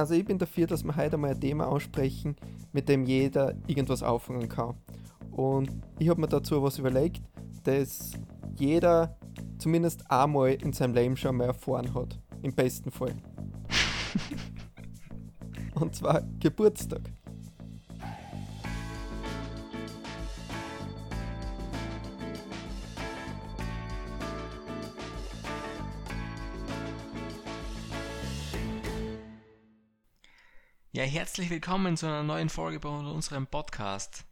Also ich bin dafür, dass wir heute mal ein Thema ansprechen, mit dem jeder irgendwas auffangen kann. Und ich habe mir dazu was überlegt, das jeder zumindest einmal in seinem Leben schon mal erfahren hat. Im besten Fall. Und zwar Geburtstag. Herzlich willkommen zu einer neuen Folge bei unserem Podcast.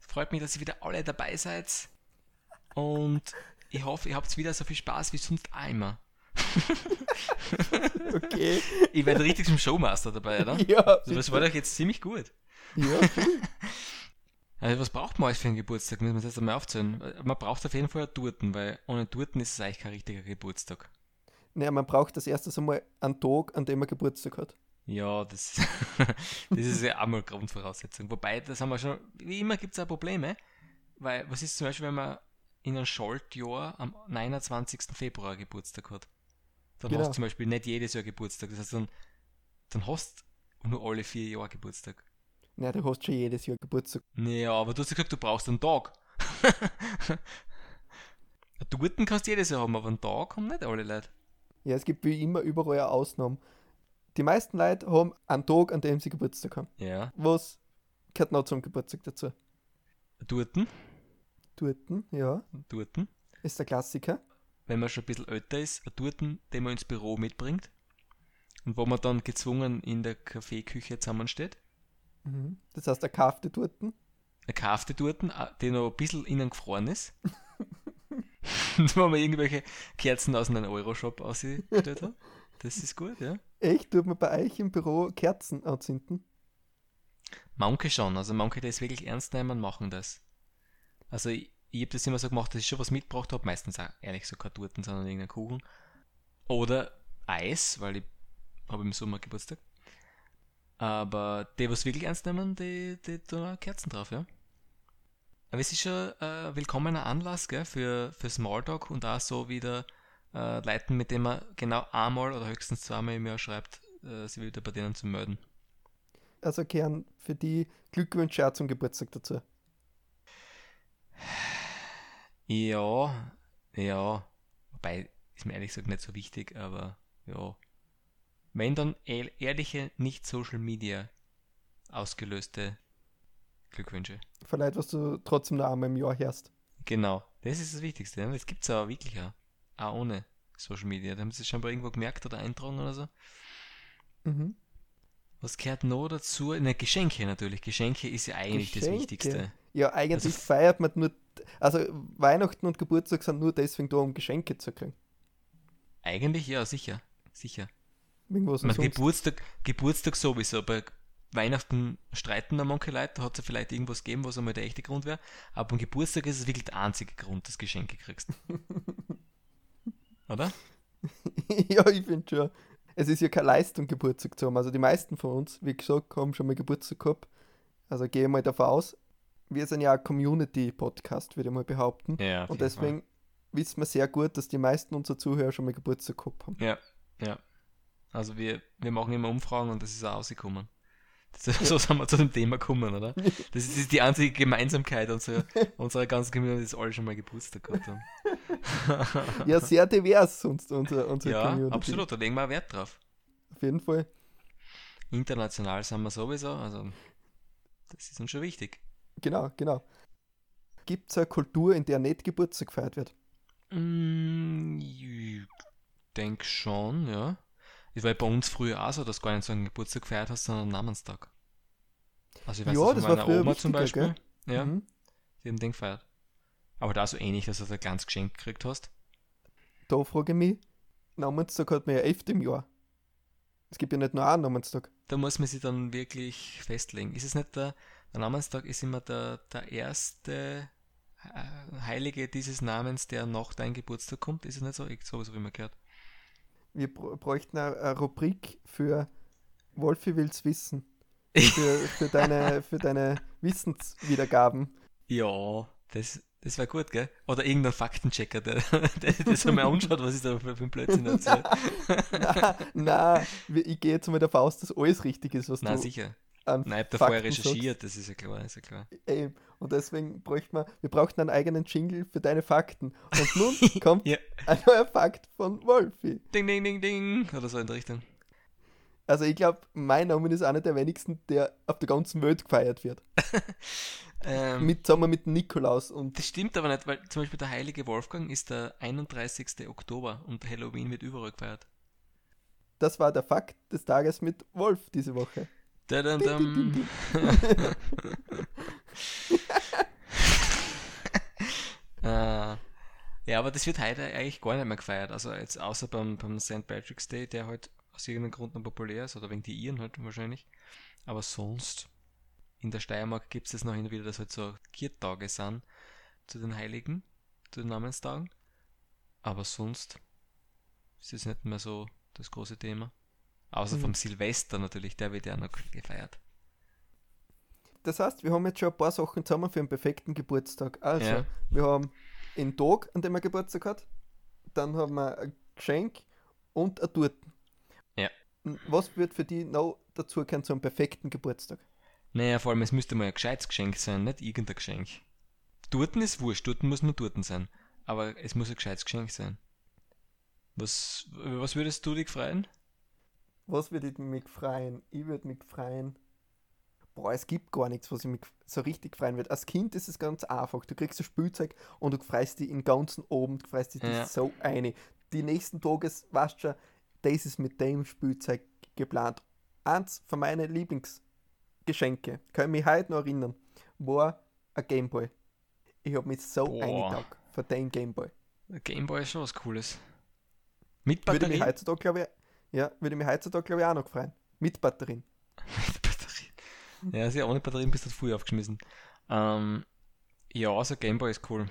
Es freut mich, dass ihr wieder alle dabei seid. Und ich hoffe, ihr habt wieder so viel Spaß wie sonst einmal. Okay. Ich werde richtig zum Showmaster dabei, oder? Ja. Also das war doch jetzt ziemlich gut. Ja, Also was braucht man alles für einen Geburtstag? Müssen wir das jetzt einmal aufzählen. Man braucht auf jeden Fall eine Torten, weil ohne Torten ist es eigentlich kein richtiger Geburtstag. naja, man braucht das erstes einmal einen Tag, an dem man Geburtstag hat. Ja, das, das ist ja auch mal Grundvoraussetzung. Wobei, das haben wir schon, wie immer gibt es auch Probleme, weil was ist zum Beispiel, wenn man in einem Schaltjahr am 29. Februar Geburtstag hat? Dann Genau. hast du zum Beispiel nicht jedes Jahr Geburtstag. Das heißt, dann, dann hast du nur alle vier Jahre Geburtstag. Naja, du hast schon jedes Jahr Geburtstag. Naja, aber du hast ja gesagt, du brauchst einen Tag. Eine Torten kannst du jedes Jahr haben, aber einen Tag haben nicht alle Leute. Ja, es gibt wie immer überall eine Ausnahme. Die meisten Leute haben einen Tag, an dem sie Geburtstag haben. Ja. Was gehört noch zum Geburtstag dazu? Torten, Torten, ja, Torten. ist der Klassiker. wenn man schon ein bisschen älter ist, eine Torten, die man ins Büro mitbringt und wo man dann gezwungen in der Kaffeeküche zusammensteht. Mhm. Das heißt, erkaufte Torten. Eine kaufte Torten, äh, die noch ein bisschen innen gefroren ist. und wo man irgendwelche Kerzen aus einem Euroshop ausgestellt hat. Das ist gut, ja. Echt, tut man bei euch im Büro Kerzen anzünden? Manche schon, also manche, die es wirklich ernst nehmen, machen das. Also ich, ich habe das immer so gemacht, dass ich schon was mitgebracht habe, meistens auch ehrlich so keine Torten, sondern irgendeinen Kuchen. Oder Eis, weil ich habe im Sommer Geburtstag. Aber die, was wirklich ernst nehmen, die, die tun auch Kerzen drauf, ja. Aber es ist schon ein willkommener Anlass gell, für, für Smalltalk und auch so wieder äh, Leuten, mit denen man genau einmal oder höchstens zweimal im Jahr schreibt, äh, sie wieder bei denen zu melden. Also kehren für die Glückwünsche auch zum Geburtstag dazu. Ja, ja. Wobei, ist mir ehrlich gesagt nicht so wichtig, aber ja. Wenn dann ehr- ehrliche, nicht Social Media ausgelöste Glückwünsche. Vielleicht, was du trotzdem noch einmal im Jahr hörst. Genau, das ist das Wichtigste. ne? Das gibt es aber wirklich auch. Auch ohne Social Media. Da haben sie es schon mal irgendwo gemerkt oder eintragen oder so. Mhm. Was gehört noch dazu? Ne, Geschenke natürlich. Geschenke ist ja eigentlich das Geschenke. Wichtigste. Ja, eigentlich Also- feiert man nur. Also Weihnachten und Geburtstag sind nur deswegen da, um Geschenke zu kriegen. Eigentlich ja, sicher. Sicher. Irgendwas Man. Geburtstag, Geburtstag sowieso. Bei Weihnachten streiten da manche Leute, da hat es ja vielleicht irgendwas gegeben, was einmal der echte Grund wäre. Aber beim Geburtstag ist es wirklich der einzige Grund, dass Geschenke kriegst. Oder? ja, ich finde schon. Es ist ja keine Leistung, Geburtstag zu haben. Also die meisten von uns, wie gesagt, haben schon mal Geburtstag gehabt. Also gehe mal davon aus. Wir sind ja ein Community-Podcast, würde ich mal behaupten. Ja. Und deswegen wissen wir sehr gut, dass die meisten unserer Zuhörer schon mal Geburtstag gehabt haben. Fall. Ja, ja. Also wir, wir machen immer Umfragen und das ist auch rausgekommen. Das, so sind wir zu dem Thema gekommen, oder? Das ist, das ist die einzige Gemeinsamkeit unserer, unserer ganzen Community, dass alle schon mal Geburtstag gehabt haben. Ja, sehr divers sonst unsere, unsere ja, Community. absolut, da legen wir auch Wert drauf. Auf jeden Fall. International sind wir sowieso, also das ist uns schon wichtig. Genau, genau. Gibt es eine Kultur, in der nicht Geburtstag gefeiert wird? Mm, ich denke schon, ja. Es war bei uns früher auch so, dass du gar nicht so einen Geburtstag gefeiert hast, sondern einen Namenstag. Also ich weiß Ja, von das war meiner Oma zum wichtiger, Beispiel. Ja, Mhm. die haben den gefeiert. Aber da so ähnlich, dass du ein kleines Geschenk gekriegt hast. Da frage ich mich, Namenstag hat man ja öfter im Jahr. Es gibt ja nicht nur einen Namenstag. Da muss man sich dann wirklich festlegen. Ist es nicht der, der Namenstag ist immer der, der erste äh, Heilige dieses Namens, der nach deinem Geburtstag kommt? Ist es nicht so? Ich sowas habe ich immer gehört. Wir br- bräuchten eine, eine Rubrik für Wolfi will's wissen. Für, für, deine, für deine Wissenswiedergaben. Ja, das, Das war gut, gell? Oder irgendein Faktenchecker, der, der das einmal anschaut, was ich da für einen Blödsinn erzähle. na, na, ich gehe jetzt mal davon aus, dass alles richtig ist, was Na, du sicher. An Nein, ich hab da vorher recherchiert, das ist ja klar, ist ja klar. sagst. Eben. Und deswegen bräuchten wir, wir brauchten einen eigenen Jingle für deine Fakten. Und nun kommt Ja. ein neuer Fakt von Wolfi. Ding, ding, ding, ding. Oder so in der Richtung. Also ich glaube, mein Name ist einer der wenigsten, der auf der ganzen Welt gefeiert wird. Ähm, Mit, sagen wir, mit Nikolaus und das stimmt aber nicht, weil zum Beispiel der heilige Wolfgang ist der 31. Oktober und Halloween wird überall gefeiert. das war der Fakt des Tages mit Wolf diese Woche. Äh, ja, aber das wird heute eigentlich gar nicht mehr gefeiert. Also jetzt außer beim, beim St. Patrick's Day, der halt aus irgendeinem Grund noch populär ist, oder wegen die Iren halt wahrscheinlich. Aber sonst, in der Steiermark gibt es das noch hin und wieder, dass halt so Kirtage sind zu den Heiligen, zu den Namenstagen. Aber sonst ist es nicht mehr so das große Thema. Außer Mhm. vom Silvester natürlich, der wird ja noch gefeiert. Das heißt, wir haben jetzt schon ein paar Sachen zusammen für einen perfekten Geburtstag. Also, Ja. wir haben einen Tag, an dem er Geburtstag hat. Dann haben wir ein Geschenk und eine Torte. Ja. Was wird für die noch dazu gehören zu einem perfekten Geburtstag? Naja, vor allem, es müsste mal ein gescheites Geschenk sein, nicht irgendein Geschenk. Torten ist wurscht, Torten muss nur Torten sein. Aber es muss ein gescheites Geschenk sein. Was, was würdest du dich freuen? Was würde ich mich freuen? Ich würde mich freuen. Boah, es gibt gar nichts, was ich mich so richtig freuen würde. Als Kind ist es ganz einfach. Du kriegst ein Spielzeug und du freust dich in ganzen oben, du freust dich Ja. so eine. Die nächsten Tages weißt du schon, das ist mit dem Spielzeug geplant. Eins von meinen Lieblingsgeschenke, kann ich mich heute noch erinnern, war ein Gameboy. Ich habe mich so Boah. eingetaugt von dem Gameboy. Gameboy ist schon was Cooles. Mit Würde mich Batterie? heutzutage, glaube ich, ja, würde mich heutzutage, glaube ich, auch noch freuen. Mit Batterien. Mit Batterie. Ja, sie ohne Batterien bist du früh aufgeschmissen. Ähm, ja, also Gameboy ist cool.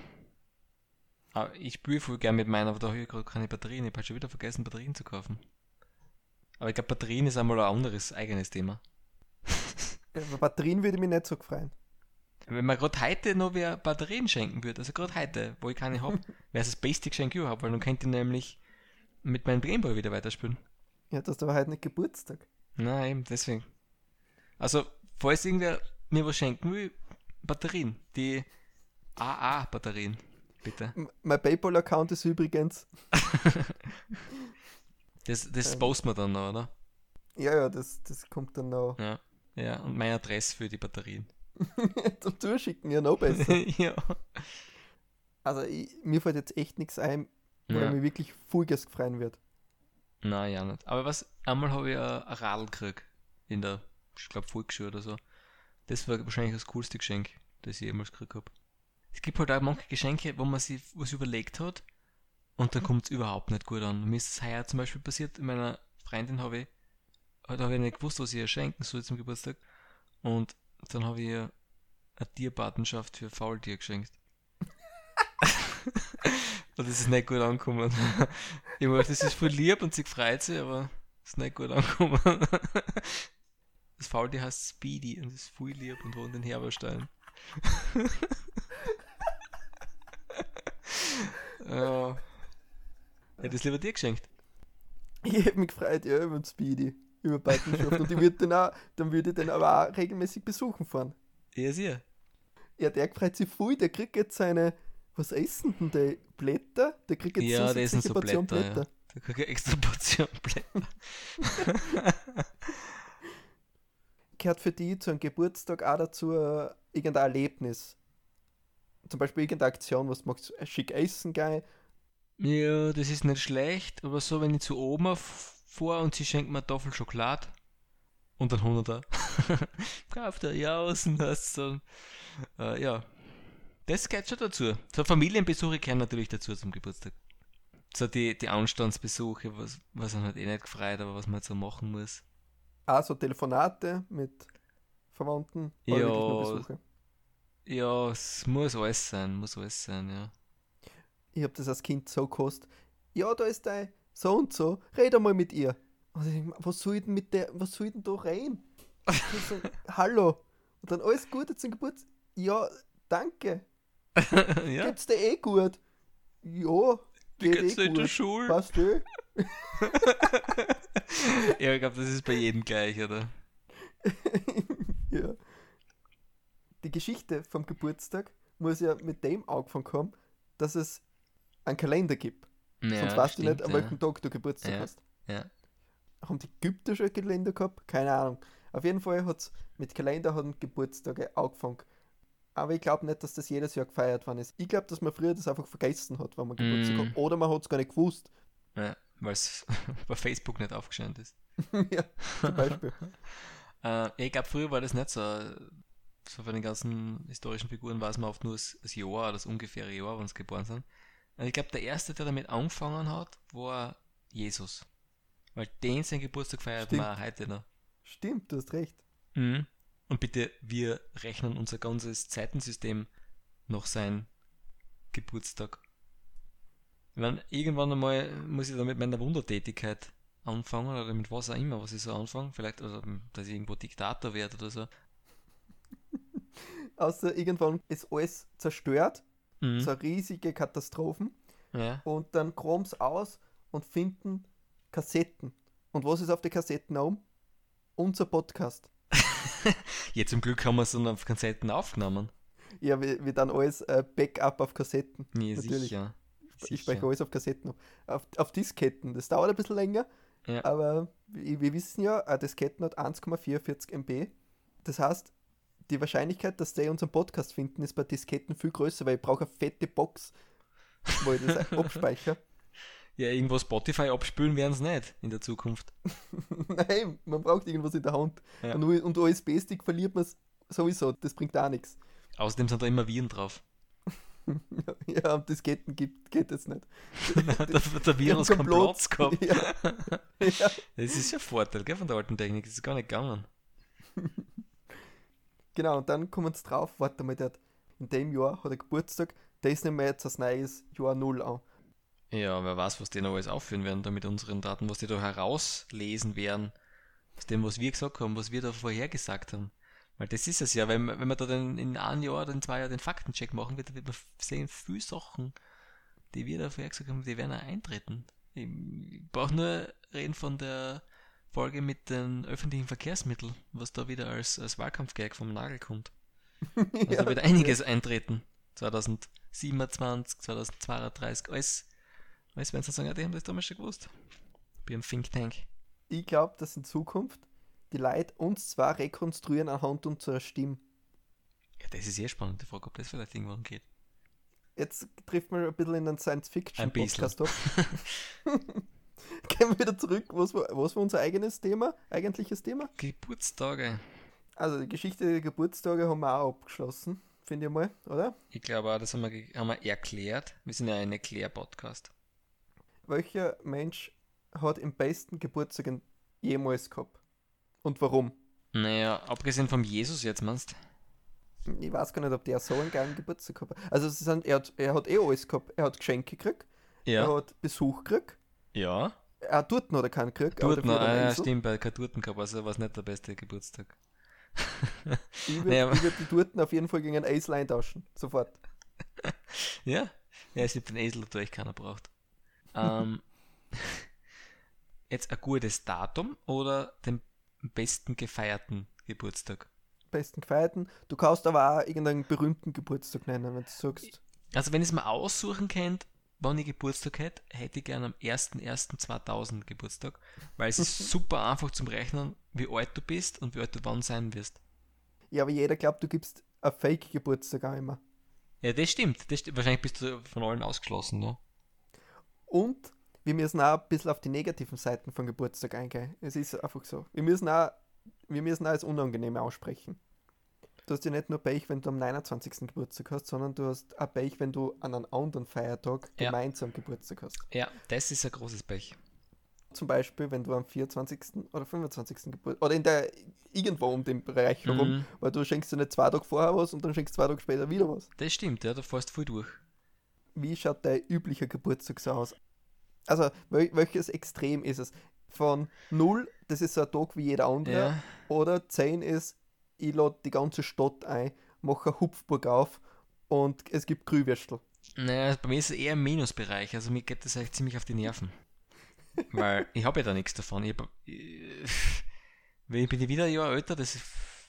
Aber ich spiele voll gern mit meinen, aber da habe ich gerade keine Batterien. Ich habe halt schon wieder vergessen, Batterien zu kaufen. Aber ich glaube, Batterien ist einmal ein anderes, eigenes Thema. Aber Batterien würde mich nicht so freuen. Wenn man gerade heute noch wer Batterien schenken würde, also gerade heute, wo ich keine habe, wäre es das beste Geschenk überhaupt, weil dann könnte ich nämlich mit meinem Gameboy wieder weiterspielen. Ja, das ist aber heute nicht Geburtstag. Nein, eben, deswegen. Also, falls irgendwer mir was schenken will, Batterien. Die AA-Batterien, bitte. M- Mein PayPal-Account ist übrigens. Das, das Ähm. posten wir dann noch, oder? Ja, ja, das, das kommt dann noch. Ja. Ja, und meine Adresse für die Batterien. Zum Zuschicken, ja, noch besser. ja. Also, ich, mir fällt jetzt echt nichts ein, wo ja. mich wirklich Vollgas freuen wird. Nein, ja nicht. Aber was, einmal habe ich ein, Radl gekriegt. In der, ich glaube, Volksschule oder so. Das war wahrscheinlich das coolste Geschenk, das ich jemals gekriegt habe. Es gibt halt auch manche Geschenke, wo man sich was überlegt hat und dann kommt es überhaupt nicht gut an. Mir ist es heuer zum Beispiel passiert, meiner Freundin habe ich, da habe ich nicht gewusst, was ich ihr schenken soll zum Geburtstag. Und dann habe ich ihr eine Tierpatenschaft für Faultier geschenkt. und das ist nicht gut angekommen. Ich meine, das ist voll lieb und sie freut sich, aber es ist nicht gut angekommen. Das Faultier heißt Speedy und ist voll lieb und wohnt in Herberstein. ja. Hätte es lieber dir geschenkt. Ich hätte mich gefreut, ja, über den Speedy, über Partnerschaft. und ich würde den auch, dann würde ich den aber auch regelmäßig besuchen fahren. Eher sie. Ja, der freut sich voll, der kriegt jetzt seine. Was essen denn die Blätter? Der kriegt jetzt Ja, der essen so Portion Blätter. Ja. Da krieg ich extra Portion Blätter. Gehört für die zu einem Geburtstag auch dazu äh, irgendein Erlebnis? Zum Beispiel irgendeine Aktion, was du magst, schick essen gehen. Ja, das ist nicht schlecht, aber so, wenn ich zu Oma vor und sie schenkt mir eine Tafel Schokolade und ein Hunderter. Kauft er Jausen, hast du dann. Äh, ja, das gehört schon dazu. So Familienbesuche gehören natürlich dazu zum Geburtstag. So die, die Anstandsbesuche, was, was man halt eh nicht gefreut, aber was man halt so machen muss. Auch so Telefonate mit Verwandten. Oder Ja. Besuche. Ja, es muss alles sein, muss alles sein, ja. Ich habe das als Kind so gekostet. Ja, da ist dein so und so, red einmal mit ihr. Und ich was soll ich denn mit der, was soll ich denn da reden? So, Hallo. Und dann alles Gute zum Geburtstag. Ja, danke. ja, Geht's dir eh gut? Ja, geht geht's eh in der. Schule? Passt eh. Ja, ich glaube, das ist bei jedem gleich, oder? ja. Die Geschichte vom Geburtstag muss ja mit dem angefangen haben, dass es einen Kalender gibt. Sonst weißt du nicht, an welchem Tag du Geburtstag Ja. hast. Ja. Haben die Ägypter schon Kalender gehabt? Keine Ahnung. Auf jeden Fall hat es mit Kalender haben Geburtstage angefangen. Aber ich glaube nicht, dass das jedes Jahr gefeiert worden ist. Ich glaube, dass man früher das einfach vergessen hat, wenn man Geburtstag Mm. hat. Oder man hat es gar nicht gewusst. ja Weil es bei Facebook nicht aufgescheint ist. ja, zum Beispiel. Äh, ich glaube, früher war das nicht so. So von den ganzen historischen Figuren weiß man oft nur das, das Jahr oder das ungefähre Jahr, wann sie geboren sind. Und ich glaube, der erste, der damit angefangen hat, war Jesus. Weil den sein Geburtstag feiert Stimmt. man auch heute noch. Stimmt, du hast recht. Mhm. Und bitte, wir rechnen unser ganzes Zeitensystem nach seinem Geburtstag. Ich meine, irgendwann einmal muss ich da mit meiner Wundertätigkeit anfangen oder mit was auch immer, was ich so anfange. Vielleicht, also, dass ich irgendwo Diktator werde oder so. Außer irgendwann ist alles zerstört, Mhm. so riesige Katastrophen. Ja. Und dann kramen sie aus und finden Kassetten. Und was ist auf den Kassetten oben? Unser Podcast. ja, zum Glück haben wir es dann auf Kassetten aufgenommen. Ja, wir, wir dann alles äh, Backup auf Kassetten. Nee, Natürlich. sicher. Ich speichere alles auf Kassetten ab. Auf, auf Disketten. Das dauert ein bisschen länger, Ja. aber wir, wissen ja, ein Disketten hat 1,44 MB. Das heißt, die Wahrscheinlichkeit, dass die unseren Podcast finden, ist bei Disketten viel größer, weil ich brauche eine fette Box, wo ich das abspeichere. Ja, irgendwo Spotify abspülen werden sie nicht in der Zukunft. Nein, man braucht irgendwas in der Hand. Ja. Und, und USB-Stick verliert man sowieso, das bringt auch nichts. Außerdem sind da immer Viren drauf. Ja, und Disketten gibt, geht jetzt nicht. der, der Virus keinen Platz gehabt. Ja. ja. Das ist ja ein Vorteil gell, von der alten Technik. Das ist gar nicht gegangen. Genau, und dann kommen sie drauf, warte mal, der hat, in dem Jahr hat er Geburtstag, der ist nämlich jetzt das neues Jahr Null an. Ja, wer weiß, was die noch alles aufführen werden, da mit unseren Daten, was die da herauslesen werden, aus dem, was wir gesagt haben, was wir da vorhergesagt haben. Weil das ist es ja, wenn, man- wenn man da dann in einem Jahr oder in zwei Jahren den Faktencheck machen wird, dann wird man sehen, viele Sachen, die wir da vorher gesagt haben, die werden auch eintreten. Ich, ich brauche nur reden von der Folge mit den öffentlichen Verkehrsmitteln, was da wieder als, als Wahlkampfgag vom Nagel kommt. Also da wird einiges eintreten. 2027, 2032, alles, alles werden sie sagen, ja, die haben das damals schon gewusst. Bei einem Think Tank. Ich glaube, dass in Zukunft die Leute uns zwar rekonstruieren anhand unserer Stimme. Ja, das ist eh spannend, die Frage, ob das vielleicht irgendwann geht. Jetzt trifft man ein bisschen in den Science-Fiction-Podcast ab. Gehen wir wieder zurück, was war, was war unser eigenes Thema, eigentliches Thema? Geburtstage. Also die Geschichte der Geburtstage haben wir auch abgeschlossen, finde ich mal, oder? Ich glaube auch, das haben wir, haben wir erklärt. Wir sind ja ein Erklär-Podcast. Welcher Mensch hat im besten Geburtstag jemals gehabt? Und warum? Naja, abgesehen vom Jesus jetzt, meinst Ich weiß gar nicht, ob der so einen geilen Geburtstag gehabt hat. Also sind, er, hat, er hat eh alles gehabt. Er hat Geschenke gekriegt, er Ja. hat Besuch gekriegt, Ja. er hat Turten oder keinen gekriegt. Turten, ah, ja, Esel. stimmt, bei kein Turten gehabt, also war es nicht der beste Geburtstag. Ich würde aber- würd die Turten auf jeden Fall gegen einen Esel eintauschen. Sofort. Ja, ja, es gibt den Esel, der euch keiner braucht. Ähm, jetzt ein gutes Datum oder den besten gefeierten Geburtstag? Besten gefeierten. Du kannst aber auch irgendeinen berühmten Geburtstag nennen, wenn du sagst. Also wenn ihr es mal aussuchen könnt, wann ich Geburtstag hätte, hätte ich gerne am 01.01.2000 Geburtstag, weil es ist super einfach zum Rechnen, wie alt du bist und wie alt du wann sein wirst. Ja, aber jeder glaubt, du gibst einen Fake-Geburtstag auch immer. Ja, das stimmt. Das sti- Wahrscheinlich bist du von allen ausgeschlossen, ja. Und wir müssen auch ein bisschen auf die negativen Seiten von Geburtstag eingehen. Es ist einfach so. Wir müssen auch, wir müssen auch das Unangenehme aussprechen. Du hast ja nicht nur Pech, wenn du am 29. Geburtstag hast, sondern du hast auch Pech, wenn du an einem anderen Feiertag Ja. gemeinsam Geburtstag hast. Ja, das ist ein großes Pech. Zum Beispiel, wenn du am 24. oder 25. Geburtstag oder in der irgendwo um den Bereich herum, Mhm. weil du schenkst dir nicht zwei Tage vorher was und dann schenkst zwei Tage später wieder was. Das stimmt, ja, da fährst du voll durch. Wie schaut dein üblicher Geburtstag so aus? Also, wel welches Extrem ist es? Von 0, das ist so ein Tag wie jeder andere, Ja. oder 10 ist, ich lade die ganze Stadt ein, mache eine Hupfburg auf und es gibt Grühwürstel. Naja, bei mir ist es eher im Minusbereich. Also mir geht das eigentlich ziemlich auf die Nerven. Weil ich habe ja da nichts davon. Ich, hab, ich, ich bin wieder ein Jahr älter, das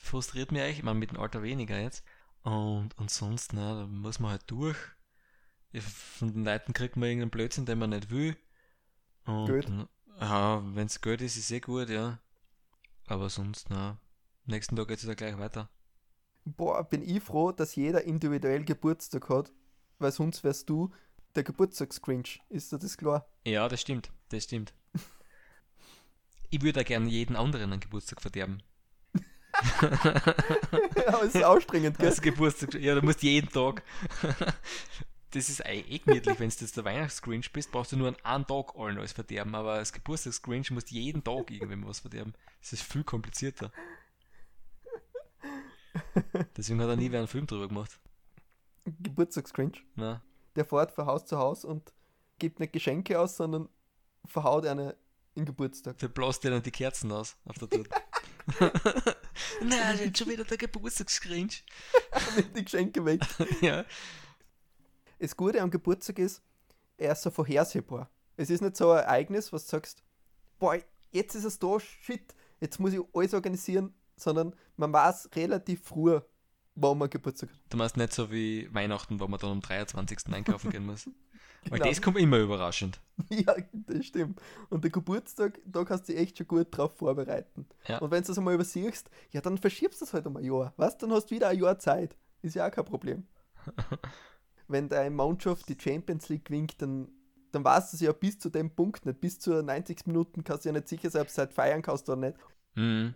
frustriert mich eigentlich. Ich meine, mit dem Alter weniger jetzt. Und, und sonst, na, da muss man halt durch. Von den Leuten kriegt man irgendeinen Blödsinn, den man nicht will. Und, Gut. Ja, wenn es Geld ist, ist eh gut, ja. Aber sonst, na, nächsten Tag geht es wieder gleich weiter. Boah, bin ich froh, dass jeder individuell Geburtstag hat, weil sonst wärst du der Geburtstagscringe. Ist dir das klar? Ja, das stimmt, das stimmt. ich würde ja gerne jeden anderen einen Geburtstag verderben. Aber es ist anstrengend, gell? Als Geburtstag, ja, du musst jeden Tag. Das ist eh eh gemütlich, wenn du jetzt der Weihnachtsgrinch bist, brauchst du nur an einem Tag allen alles verderben, aber als Geburtstagsgrinch musst du jeden Tag irgendwem was verderben. Das ist viel komplizierter. Deswegen hat er nie wer einen Film drüber gemacht. Geburtstagscringe. Na, Der fährt von Haus zu Haus und gibt nicht Geschenke aus, sondern verhaut eine in Geburtstag. der bläst dir dann die Kerzen aus auf der Torte. Nein, schon wieder der Geburtstagsgrinch. Mit die Geschenke weg. ja. Das Gute am Geburtstag ist, er ist so vorhersehbar. Es ist nicht so ein Ereignis, was du sagst, boah, jetzt ist es da, shit, jetzt muss ich alles organisieren, sondern man weiß relativ früh, wann man Geburtstag hat. Du meinst nicht so wie Weihnachten, wo man dann am 23. einkaufen gehen muss. Weil Genau. das kommt immer überraschend. Ja, das stimmt. Und der Geburtstag, da kannst du dich echt schon gut drauf vorbereiten. Ja. Und wenn du das einmal übersiehst, ja, dann verschiebst du es halt um ein Jahr. Weißt dann hast du wieder ein Jahr Zeit. Ist ja auch kein Problem. wenn deine Mannschaft die Champions League gewinnt, dann, dann weißt du es ja bis zu dem Punkt nicht. Bis zur 90. Minuten kannst du ja nicht sicher sein, ob du halt feiern kannst oder nicht. Mhm.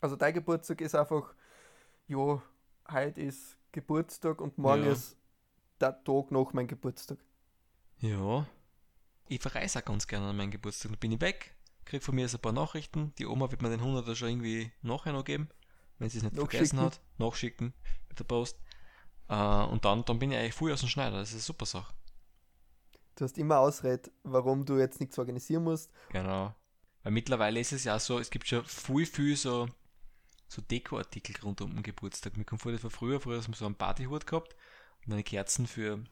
Also dein Geburtstag ist einfach, ja, heute ist Geburtstag und morgen Ja. ist der Tag nach meinem Geburtstag. Ja. Ich verreise auch ganz gerne an meinen Geburtstag. Dann bin ich weg, krieg von mir so ein paar Nachrichten. Die Oma wird mir den 100er schon irgendwie nachher noch geben, wenn sie es nicht vergessen Nachschicken. hat. Nachschicken mit der Post. Äh, und dann, dann bin ich eigentlich früh aus dem Schneider. Das ist eine super Sache. Du hast immer Ausrede, warum du jetzt nichts organisieren musst. Genau. Weil mittlerweile ist es ja so, es gibt schon viel, viel so, so Dekoartikel rund um den Geburtstag. Mir kommt vor, das war früher, früher hast du so einen Partyhut gehabt und eine Kerzen für,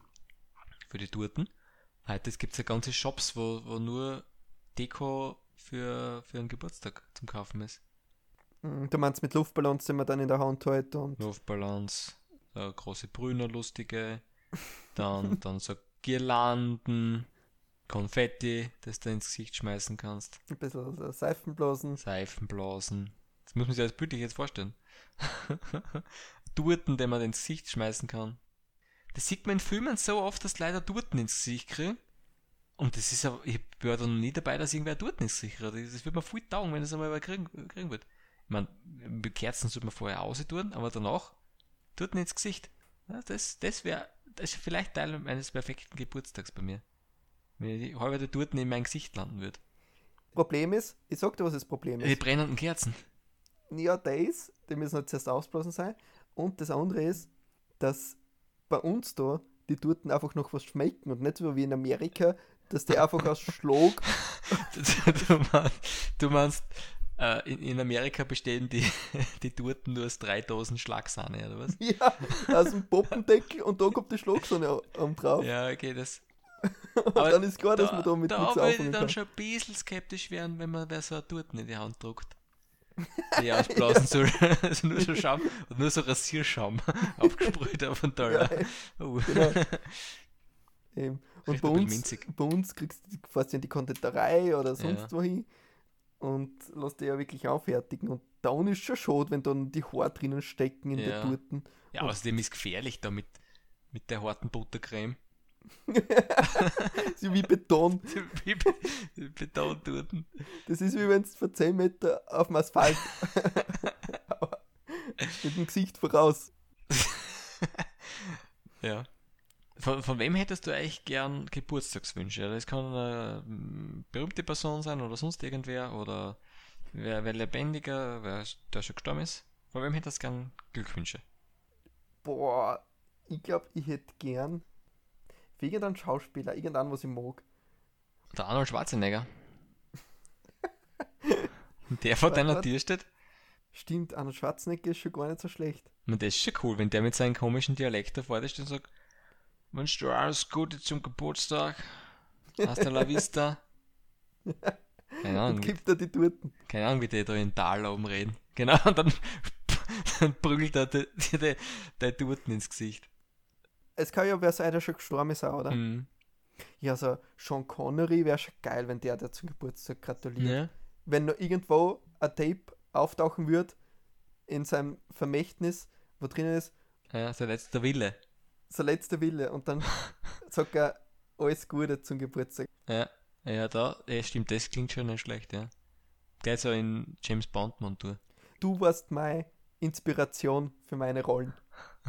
für die Torten. Heute gibt es ja ganze Shops, wo, wo nur Deko für, für einen Geburtstag zum Kaufen ist. Mm, Du meinst mit Luftballons, die man dann in der Hand hält und Luftballons, so große Brüner lustige, dann, dann so Girlanden, Konfetti, das du ins Gesicht schmeißen kannst. ein bisschen so Seifenblasen. Seifenblasen. Das muss man sich als bildlich jetzt vorstellen. Turten, die man ins Gesicht schmeißen kann. Das sieht man in Filmen so oft, dass Leute Turten ins Gesicht kriegen. Und das ist ja, ich war da noch nie dabei, dass irgendwer Turten ins Gesicht kriegt. Das wird mir voll taugen, wenn das einmal kriegen, kriegen wird. Ich meine, mit Kerzen sollte man vorher ausetun, aber danach Turten ins Gesicht. Ja, das das wäre, das ist vielleicht Teil meines perfekten Geburtstags bei mir. Wenn die halbe Turten in mein Gesicht landen würde. Problem ist, ich sag dir, was das Problem Die ist. brennenden Kerzen. Ja, der ist, die müssen halt zuerst ausblasen sein. Und das andere ist, dass bei uns da die Torten einfach noch was schmecken und nicht so wie in Amerika, dass die einfach aus Schlag, du meinst, du meinst äh, in, in Amerika bestehen die, die Torten nur aus drei Dosen Schlagsahne, oder was? ja, aus dem Poppendeckel und da kommt die Schlagsahne am drauf. Ja, okay, das. und aber dann ist klar, dass man da mit da nichts würde ich dann kann. schon ein bisschen skeptisch werden, wenn man wer so eine Torten in die Hand druckt. Die ausblasen soll. also nur so Schaum und nur so Rasierschaum aufgesprüht auf den Ja, Teller. Oh. genau. Eben. Und bei uns, bei uns kriegst du fast in die Konditorei oder sonst Ja. wohin und lass die ja wirklich anfertigen. Und dann ist schon schade, wenn dann die Haare drinnen stecken in Ja. der Torten. Ja, außerdem ist gefährlich da mit, mit der harten Buttercreme. So wie Beton. Wie Be- Betontorten. Das ist wie wenn du vor 10 Meter auf dem Asphalt mit dem Gesicht voraus. Ja. Von, von wem hättest du eigentlich gern Geburtstagswünsche? Das kann eine mm, berühmte Person sein oder sonst irgendwer oder wer, wer lebendiger, wer der schon gestorben ist. Von wem hättest du gern Glückwünsche? Boah, ich glaube, ich hätte gern für irgendeinen Schauspieler, irgendeinen, was ich mag. Der Arnold Schwarzenegger. Der vor deiner. Tür steht? Stimmt, Arnold Schwarzenegger ist schon gar nicht so schlecht. Und das ist schon cool, wenn der mit seinem komischen Dialekt da vorne steht und sagt, wünschst du alles Gute zum Geburtstag? Hasta la vista. Keine Ahnung, Und gibt er die Torten. keine Ahnung, wie die da in Tal oben reden. Genau, und dann, dann prügelt er die, die, die, Turten ins Gesicht. Es kann ja wer sein, der schon gestorben ist, auch, oder? Mhm. Ja, so Sean Connery wäre schon geil, wenn der dir zum Geburtstag gratuliert. Ja. Wenn noch irgendwo ein Tape auftauchen wird in seinem Vermächtnis, wo drin ist, ja, sein letzter Wille. Sein letzter Wille und dann sagt er alles Gute zum Geburtstag. Ja, ja, da, ja, stimmt, das klingt schon nicht schlecht, ja. Gleich so in James Bond Montur. Du warst meine Inspiration für meine Rollen.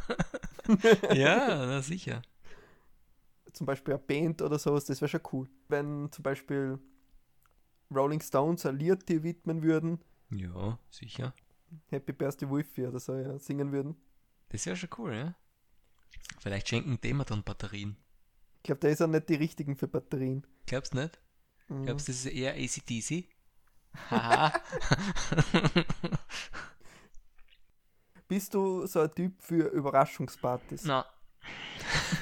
ja, na sicher. Zum Beispiel eine Band oder sowas, das wäre schon cool. Wenn zum Beispiel Rolling Stones ein Lied dir widmen würden, Ja, sicher. Happy Birthday Wolfie oder so ja, singen würden. Das wäre schon cool, ja. Vielleicht schenken dem wir dann Batterien. Ich glaube, da ist auch nicht die richtigen für Batterien. Glaubst du nicht? Mhm. Glaubst du, das ist eher ACDC? Haha. Bist du so ein Typ für Überraschungspartys? na.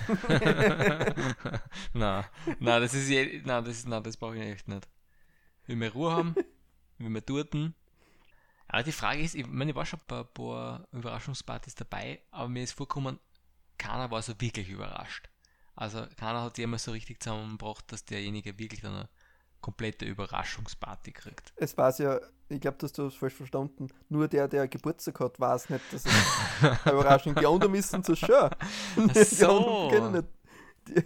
na, na, das ist je, na, das ist, na, das brauche ich echt nicht. Will mehr Ruhe haben, will mehr Torten. Aber die Frage ist, ich meine, ich war schon bei ein paar Überraschungspartys dabei, aber mir ist vorgekommen, keiner war so wirklich überrascht. Also keiner hat jemals so richtig zusammengebracht, dass derjenige wirklich dann eine komplette Überraschungsparty kriegt. Es weiß ja, ich glaube, dass du es falsch verstanden. Nur der, der Geburtstag hat, weiß nicht, dass es eine Überraschung Die anderen wissen es schon. Die so. anderen, können nicht,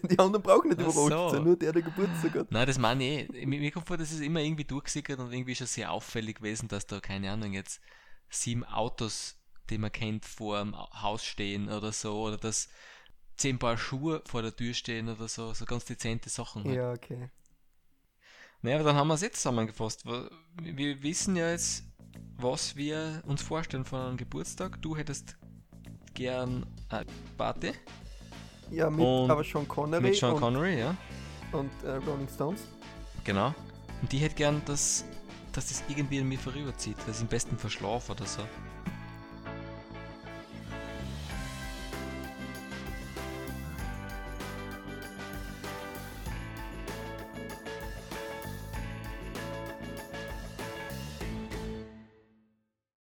die, die anderen brauchen nicht überrascht so. sein, nur der, der Geburtstag hat. Nein, das meine ich. eh. Mir, mir kommt vor, das ist immer irgendwie durchgesickert und irgendwie schon sehr auffällig gewesen, dass da, keine Ahnung, jetzt sieben Autos, die man kennt, vor dem Au- Haus stehen oder so, oder dass zehn Paar Schuhe vor der Tür stehen oder so, so ganz dezente Sachen. halt. Ja, okay. Naja, aber dann haben wir es jetzt zusammengefasst. Wir wissen ja jetzt, was wir uns vorstellen von einem Geburtstag. Du hättest gern eine Party Ja, mit Und aber Sean Connery mit Sean und, Connery, ja. und äh, Rolling Stones. Genau. Und die hätte gern, dass, dass das irgendwie an mir vorüberzieht, dass ich im besten verschlafe oder so.